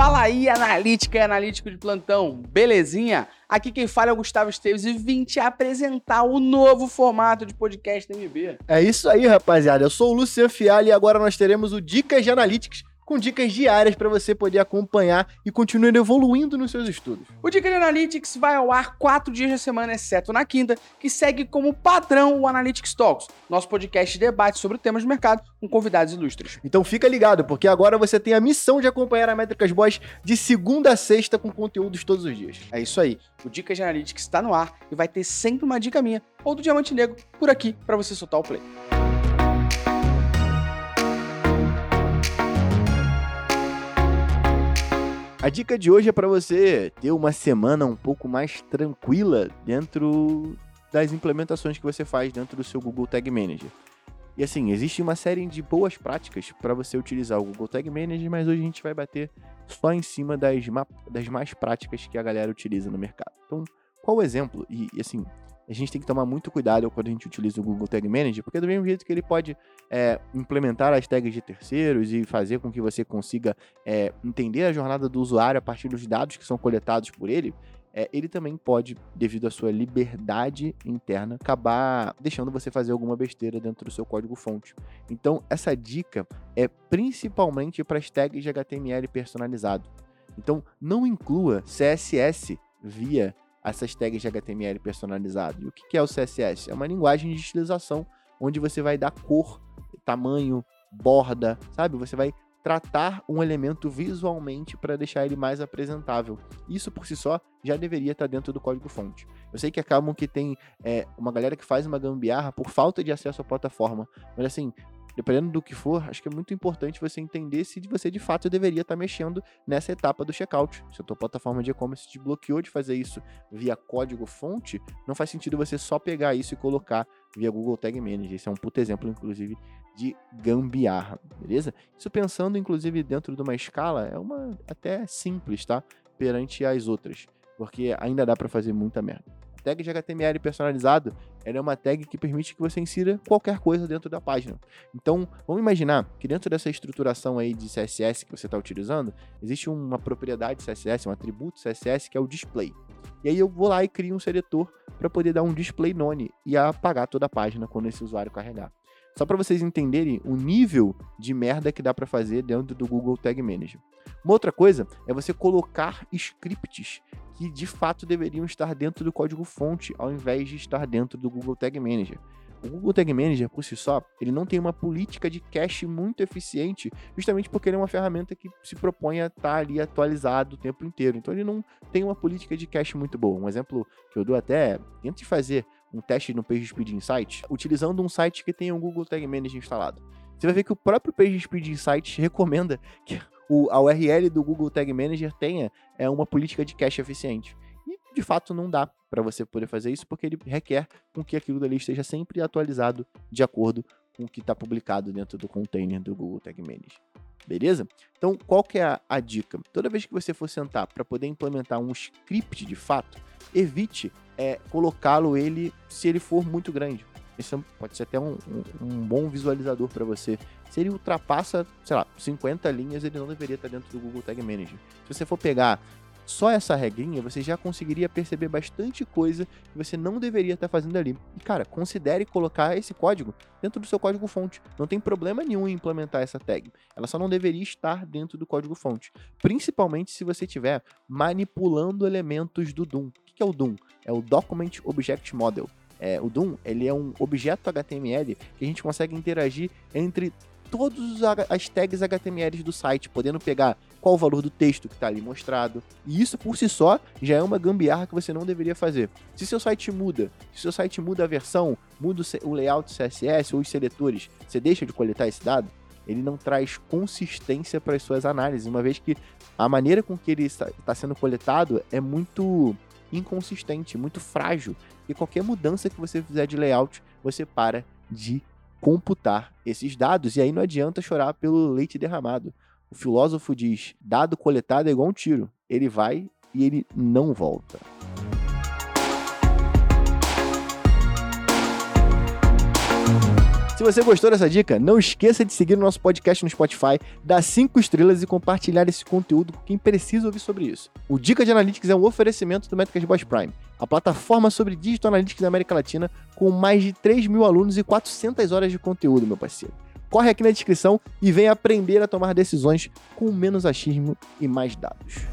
Fala aí, analítica e analítico de plantão, belezinha? Aqui quem fala é o Gustavo Esteves e vim te apresentar o novo formato de podcast MB. É isso aí, rapaziada. Eu sou o Luciano Fiali e agora nós teremos o Dicas de Analytics com dicas diárias para você poder acompanhar e continuar evoluindo nos seus estudos. O Dica de Analytics vai ao ar quatro dias da semana, exceto na quinta, que segue como padrão o Analytics Talks, nosso podcast de debate sobre temas de mercado com convidados ilustres. Então fica ligado, porque agora você tem a missão de acompanhar a Métricas Boys de segunda a sexta com conteúdos todos os dias. É isso aí. O Dicas de Analytics está no ar e vai ter sempre uma dica minha ou do Diamante Negro por aqui para você soltar o play. A dica de hoje é para você ter uma semana um pouco mais tranquila dentro das implementações que você faz dentro do seu Google Tag Manager. E assim, existe uma série de boas práticas para você utilizar o Google Tag Manager, mas hoje a gente vai bater só em cima das, das mais práticas que a galera utiliza no mercado. Então, qual o exemplo? E, e assim, a gente tem que tomar muito cuidado quando a gente utiliza o Google Tag Manager, porque do mesmo jeito que ele pode é, implementar as tags de terceiros e fazer com que você consiga é, entender a jornada do usuário a partir dos dados que são coletados por ele, é, ele também pode, devido à sua liberdade interna, acabar deixando você fazer alguma besteira dentro do seu código-fonte. Então, essa dica é principalmente para as tags de HTML personalizado. Então, não inclua CSS via essas tags de HTML personalizado. E o que é o CSS? É uma linguagem de estilização onde você vai dar cor, tamanho, borda, sabe? Você vai tratar um elemento visualmente para deixar ele mais apresentável. Isso por si só já deveria estar dentro do código-fonte. Eu sei que acabam que tem é, uma galera que faz uma gambiarra por falta de acesso à plataforma, mas assim, dependendo do que for, acho que é muito importante você entender se você de fato deveria estar mexendo nessa etapa do checkout. Se a tua plataforma de e-commerce te bloqueou de fazer isso via código fonte, não faz sentido você só pegar isso e colocar via Google Tag Manager. Esse é um puto exemplo, inclusive, de gambiarra, beleza? Isso pensando, inclusive, dentro de uma escala, é uma até simples, tá? Perante as outras, porque ainda dá para fazer muita merda tag de HTML personalizado, ela é uma tag que permite que você insira qualquer coisa dentro da página. Então, vamos imaginar que dentro dessa estruturação aí de CSS que você está utilizando, existe uma propriedade CSS, um atributo CSS que é o display. E aí eu vou lá e crio um seletor para poder dar um display none e apagar toda a página quando esse usuário carregar. Só para vocês entenderem o nível de merda que dá para fazer dentro do Google Tag Manager. Uma outra coisa é você colocar scripts que de fato deveriam estar dentro do código fonte, ao invés de estar dentro do Google Tag Manager. O Google Tag Manager, por si só, ele não tem uma política de cache muito eficiente, justamente porque ele é uma ferramenta que se propõe a estar ali atualizado o tempo inteiro. Então ele não tem uma política de cache muito boa. Um exemplo que eu dou até, tente fazer um teste no PageSpeed Insight, utilizando um site que tem um Google Tag Manager instalado. Você vai ver que o próprio PageSpeed Insight recomenda que o, a URL do Google Tag Manager tenha é, uma política de cache eficiente. E, de fato, não dá para você poder fazer isso, porque ele requer com que aquilo dali esteja sempre atualizado de acordo com o que está publicado dentro do container do Google Tag Manager. Beleza? Então, qual que é a, a dica? Toda vez que você for sentar para poder implementar um script de fato, evite é, colocá-lo ele se ele for muito grande. Isso pode ser até um, um, um bom visualizador para você. Se ele ultrapassa, sei lá, 50 linhas, ele não deveria estar dentro do Google Tag Manager. Se você for pegar só essa regrinha, você já conseguiria perceber bastante coisa que você não deveria estar fazendo ali. E cara, considere colocar esse código dentro do seu código fonte. Não tem problema nenhum em implementar essa tag. Ela só não deveria estar dentro do código fonte. Principalmente se você estiver manipulando elementos do DOM. O que é o DOM? É o Document Object Model. É, o DOM ele é um objeto HTML que a gente consegue interagir entre todas as tags HTML do site, podendo pegar qual o valor do texto que está ali mostrado. E isso por si só já é uma gambiarra que você não deveria fazer. Se seu site muda, se seu site muda a versão, muda o layout CSS ou os seletores, você deixa de coletar esse dado? Ele não traz consistência para as suas análises, uma vez que a maneira com que ele está sendo coletado é muito inconsistente, muito frágil. E qualquer mudança que você fizer de layout, você para de computar esses dados. E aí não adianta chorar pelo leite derramado. O filósofo diz: dado coletado é igual um tiro. Ele vai e ele não volta. Se você gostou dessa dica, não esqueça de seguir o nosso podcast no Spotify, dar 5 estrelas e compartilhar esse conteúdo com quem precisa ouvir sobre isso. O Dica de Analytics é um oferecimento do Métricas Boss Prime, a plataforma sobre Digital Analytics da América Latina, com mais de 3 mil alunos e 400 horas de conteúdo, meu parceiro. Corre aqui na descrição e vem aprender a tomar decisões com menos achismo e mais dados.